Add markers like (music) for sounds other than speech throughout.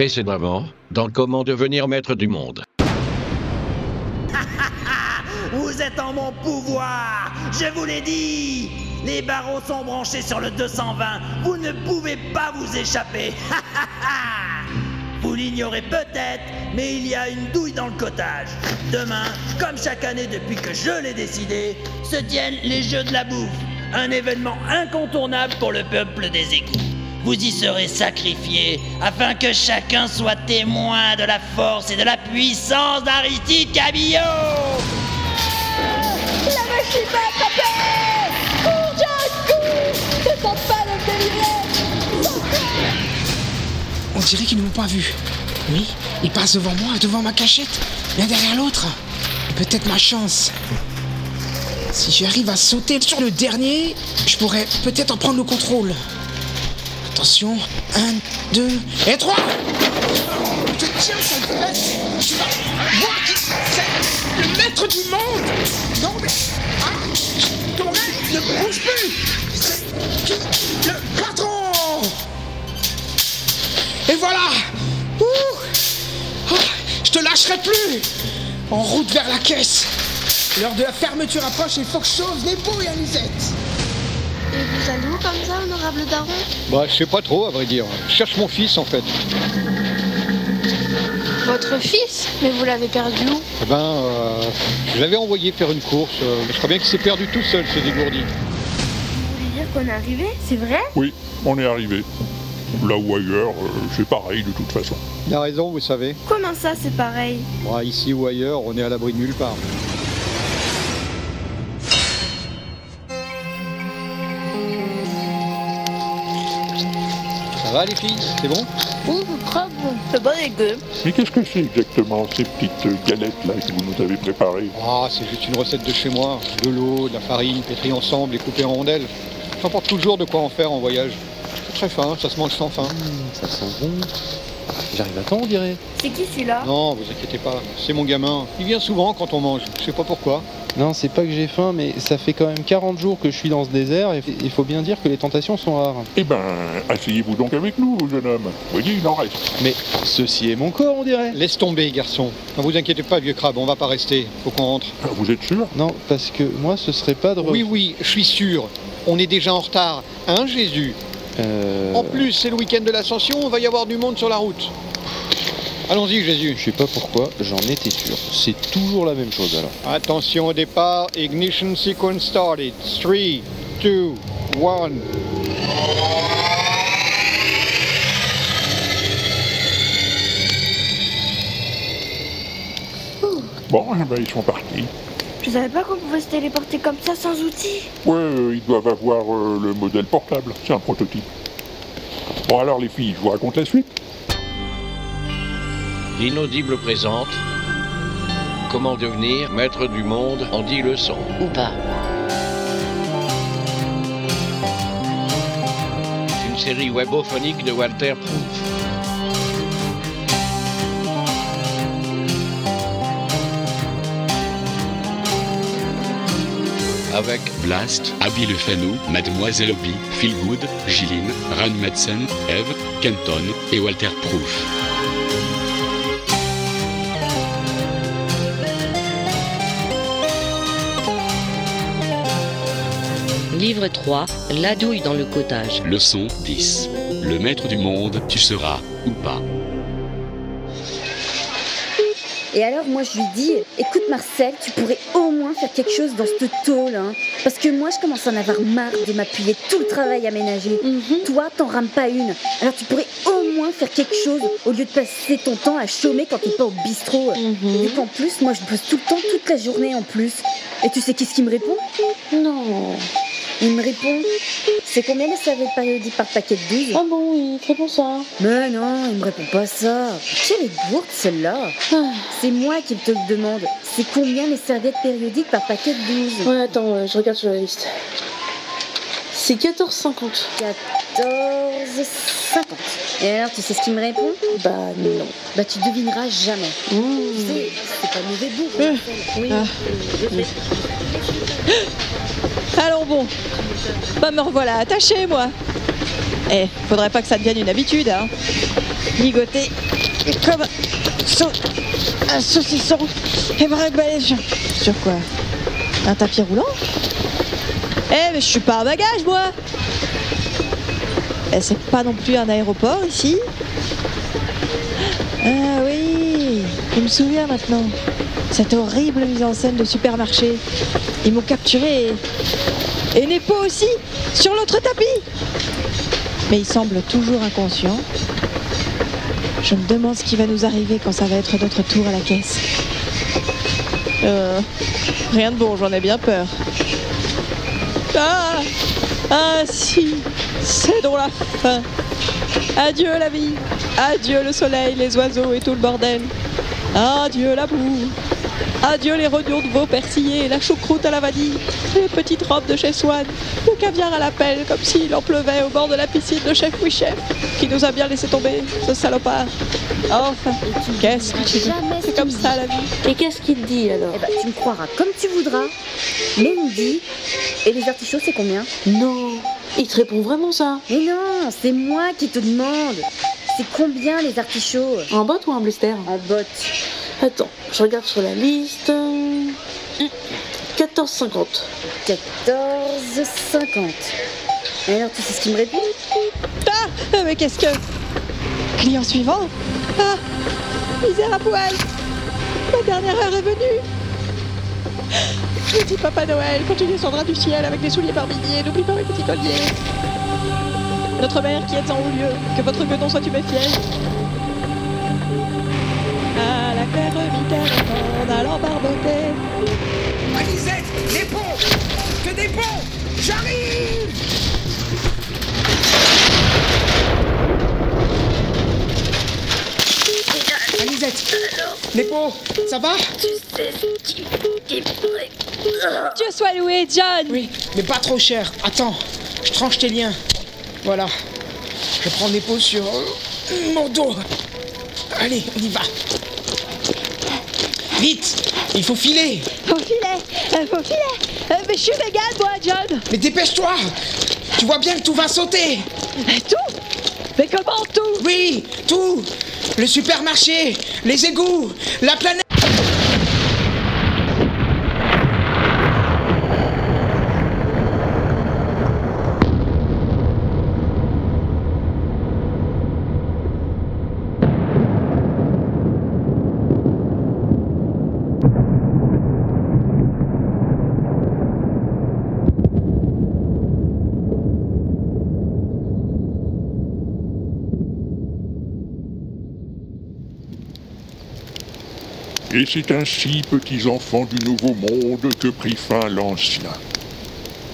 Précédemment, dans Comment devenir maître du monde. (laughs) Vous êtes en mon pouvoir Je vous l'ai dit Les barreaux sont branchés sur le 220. Vous ne pouvez pas vous échapper (laughs) Vous l'ignorez peut-être, mais il y a une douille dans le cottage. Demain, comme chaque année depuis que je l'ai décidé, se tiennent les Jeux de la bouffe. Un événement incontournable pour le peuple des égouts. Vous y serez sacrifiés afin que chacun soit témoin de la force et de la puissance d'Aristide Cabillot La machine va Cours, Jack, cours Ne tente pas de me délivrer On dirait qu'ils ne m'ont pas vu. Oui, ils passent devant moi, devant ma cachette, l'un derrière l'autre. Peut-être ma chance. Si j'arrive à sauter sur le dernier, je pourrais peut-être en prendre le contrôle. Attention, un, deux et trois. Je tiens son fesse Tu vas voir qui c'est. Le maître du monde. Non mais... Ah Ton rêve ne bouge plus. C'est qui Le patron. Et voilà. Ouh. Ah, Je te lâcherai plus. En route vers la caisse. L'heure de la fermeture approche. Il faut que je sauve les beaux et Anisette Et vous allez où comme ça, honorable daron Bah, je sais pas trop, à vrai dire. Je cherche mon fils, en fait. Votre fils Mais vous l'avez perdu où Eh ben, euh, je l'avais envoyé faire une course, euh, je crois bien qu'il s'est perdu tout seul, ce dégourdi. Vous voulez dire qu'on est arrivé C'est vrai Oui, on est arrivé. Là ou ailleurs, euh, c'est pareil de toute façon. Il a raison, vous savez. Comment ça, c'est pareil Bon, ici ou ailleurs, on est à l'abri de nulle part. Ça va les filles C'est bon très bon C'est pas dégueu Mais qu'est-ce que c'est exactement ces petites galettes-là que vous nous avez préparées? Ah, c'est juste une recette de chez moi. De l'eau, de la farine, pétrie ensemble et coupée en rondelles. J'emporte toujours de quoi en faire en voyage. C'est très fin, ça se mange sans faim. Ça sent bon. J'arrive à temps, on dirait. C'est qui celui-là? Non, vous inquiétez pas, c'est mon gamin. Il vient souvent quand on mange, je sais pas pourquoi. Non, c'est pas que j'ai faim, mais ça fait quand même 40 jours que je suis dans ce désert et il faut bien dire que les tentations sont rares. Eh ben, asseyez-vous donc avec nous, jeune homme. Voyez, il en reste. Mais ceci est mon corps, on dirait. Laisse tomber, garçon. Ne vous inquiétez pas, vieux crabe, on va pas rester. Faut qu'on rentre. Ah, Vous êtes sûr? Non, parce que moi, ce serait pas de... re- Oui, oui, je suis sûr. On est déjà en retard. Hein, Jésus? Euh, En plus, c'est le week-end de l'ascension, on va y avoir du monde sur la route. Allons-y, Jésus. Je sais pas pourquoi, j'en étais sûr. C'est toujours la même chose alors. Attention au départ, ignition sequence started. 3, 2, 1. Bon, eh ben, ils sont partis. Je savais pas qu'on pouvait se téléporter comme ça sans outils Ouais, euh, ils doivent avoir euh, le modèle portable. C'est un prototype. Bon, alors les filles, je vous raconte la suite L'inaudible présente. Comment devenir maître du monde en 10 leçons. Ou pas. Une série webophonique de Walter Proof. Avec Blast, Abby Le Fano, Mademoiselle Obi, Phil Good, Gilline, Ran Madsen, Eve, Kenton et Walter Proof. Livre 3, La douille dans le cottage. Leçon 10. Le maître du monde, tu seras ou pas. Et alors, moi, je lui dis Écoute, Marcel, tu pourrais au moins faire quelque chose dans ce tôle. Hein, parce que moi, je commence à en avoir marre de m'appuyer tout le travail aménagé. Toi, t'en rames pas une. Alors, tu pourrais au moins faire quelque chose au lieu de passer ton temps à chômer quand t'es pas au bistrot. Et qu'en plus, moi, je bosse tout le temps, toute la journée en plus. Et tu sais qu'est-ce qu'il me répond? Non. Il me répond C'est combien les serviettes périodiques par paquet de 12 Ah bon, il te répond ça Mais non, il me répond pas ça. Quelle est gourde celle-là C'est moi qui te le demande. C'est combien les serviettes périodiques par paquet de 12 Ouais, attends, euh, je regarde sur la liste. C'est 14,50. 14,50. Et alors, tu sais ce qu'il me répond Bah non. Bah, tu devineras jamais. Tu sais, c'est pas mauvais bourg. Oui. Allons bon. Bah me revoilà attaché moi. Eh, faudrait pas que ça devienne une habitude, hein. Ligoter comme un saucisson et sur, sur quoi? Un tapis roulant? Eh, mais je suis pas un bagage, moi Eh, c'est pas non plus un aéroport ici Ah oui, je me souviens maintenant. Cette horrible mise en scène de supermarché. Ils m'ont capturé et, et Nepo aussi, sur l'autre tapis. Mais il semble toujours inconscient. Je me demande ce qui va nous arriver quand ça va être notre tour à la caisse. Euh, rien de bon, j'en ai bien peur. Ah Ah si C'est dans la fin Adieu la vie Adieu le soleil, les oiseaux et tout le bordel Adieu la boue Adieu les rognons de veau persillés, la choucroute à la vanille, les petites robes de chez Swan, le caviar à la pelle comme s'il en pleuvait au bord de la piscine de chef oui chef, qui nous a bien laissé tomber, ce salopard. Enfin, qu'est-ce que tu veux? C'est comme ça la vie. Et qu'est-ce qu'il te dit alors? Eh ben, tu me croiras comme tu voudras. Mais il me dit. Et les artichauts, c'est combien? Non, il te répond vraiment ça? Mais non, c'est moi qui te demande. C'est combien les artichauts? En botte ou en blister? En botte. Attends, je regarde sur la liste. Hum, 14,50. 14,50. Et alors, tu sais ce qu'il me répond? Ah Mais qu'est-ce que? Client suivant? Ah Misère à poil Ma dernière heure est venue Je dis Papa Noël, quand tu descendras du ciel avec des souliers par milliers, n'oublie pas mes petits colliers. Notre mère qui est en haut lieu, que votre gueudon soit tuméfiel. À la claire vitesse, en allant barboter. Anisette, des ponts Que des ponts J'arrive Anisette Nepo, ça va? Dieu soit loué, John Oui, mais pas trop cher. Attends, je tranche tes liens. Voilà. Je prends Nepo sur euh, mon dos. Allez, on y va. Vite Il faut filer. Faut filer euh, Faut filer. Euh, Mais je suis vegan, moi, John. Mais dépêche-toi. Tu vois bien que tout va sauter. Tout Mais comment tout? Oui, tout. Le supermarché, les égouts, la planète Et c'est ainsi, petits enfants du nouveau monde, que prit fin l'ancien.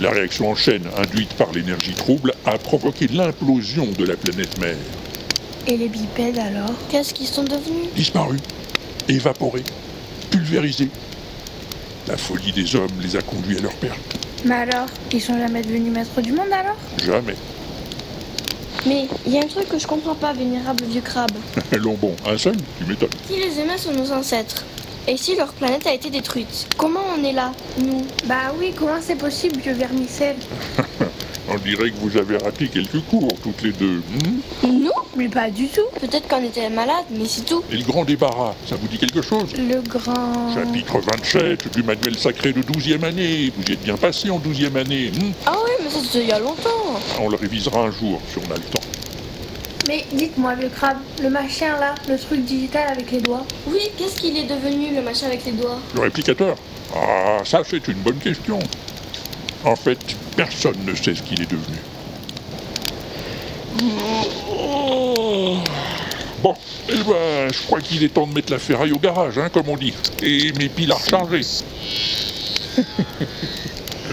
La réaction en chaîne induite par l'énergie trouble a provoqué l'implosion de la planète mère. Et les bipèdes alors? Qu'est-ce qu'ils sont devenus? Disparus, évaporés, pulvérisés. La folie des hommes les a conduits à leur perte. Mais alors Ils sont jamais devenus maîtres du monde alors? Jamais. Mais il y a un truc que je comprends pas, vénérable vieux crabe. (laughs) Allons bon, un seul, tu m'étonnes. Si les humains sont nos ancêtres, et si leur planète a été détruite, comment on est là, nous? Bah oui, comment c'est possible, vieux vermicelle? (laughs) On dirait que vous avez raté quelques cours, toutes les deux. hmm? Nous? Mais pas du tout. Peut-être qu'on était malades, mais c'est tout. Et le grand débarras, ça vous dit quelque chose? Le grand... Chapitre 27 du manuel sacré de 12e année. Vous y êtes bien passé en 12e année. hmm? Ah ouais, mais ça c'était il y a longtemps. on le révisera un jour si on a le temps. Mais dites-moi, vieux crabe, le machin là, le truc digital avec les doigts. Oui, qu'est-ce qu'il est devenu, le machin avec les doigts? Le réplicateur? Ah, ça c'est une bonne question. En fait, personne ne sait ce qu'il est devenu. Bon, eh ben, je crois qu'il est temps de mettre la ferraille au garage, hein, comme on dit. Et mes piles à recharger. (laughs)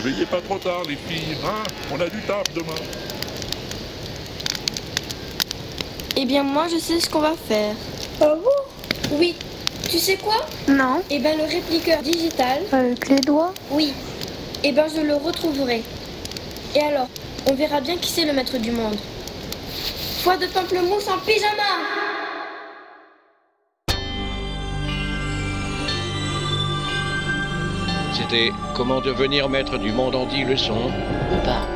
Veillez pas trop tard, les filles, hein On a du taf demain. Eh bien, moi, je sais ce qu'on va faire. Ah bon Oui. Tu sais quoi? Non. Eh ben, le répliqueur digital. Avec les doigts Oui. Eh ben, je le retrouverai. Et alors, on verra bien qui c'est le maître du monde. Foi de pamplemousse en pyjama C'était Comment devenir maître du monde en 10 leçons. Ou pas.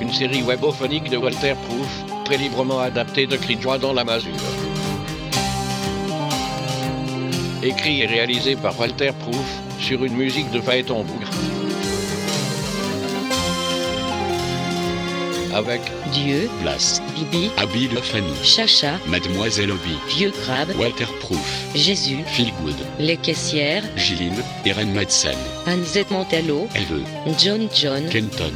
Une série webophonique de Walter Proof très librement adapté de Cris de joie dans la masure. Écrit et réalisé par Walter Proof sur une musique de Phaéton Bougre. Avec Dieu, Blast, Bibi, Abby Le Fanu, Chacha, Mademoiselle Obi, Vieux Crabe, Walter Proof, Jésus, Phil Good, Les Caissières, Giline, Irene Madsen, Z. Mantello, Elve, John John, Kenton,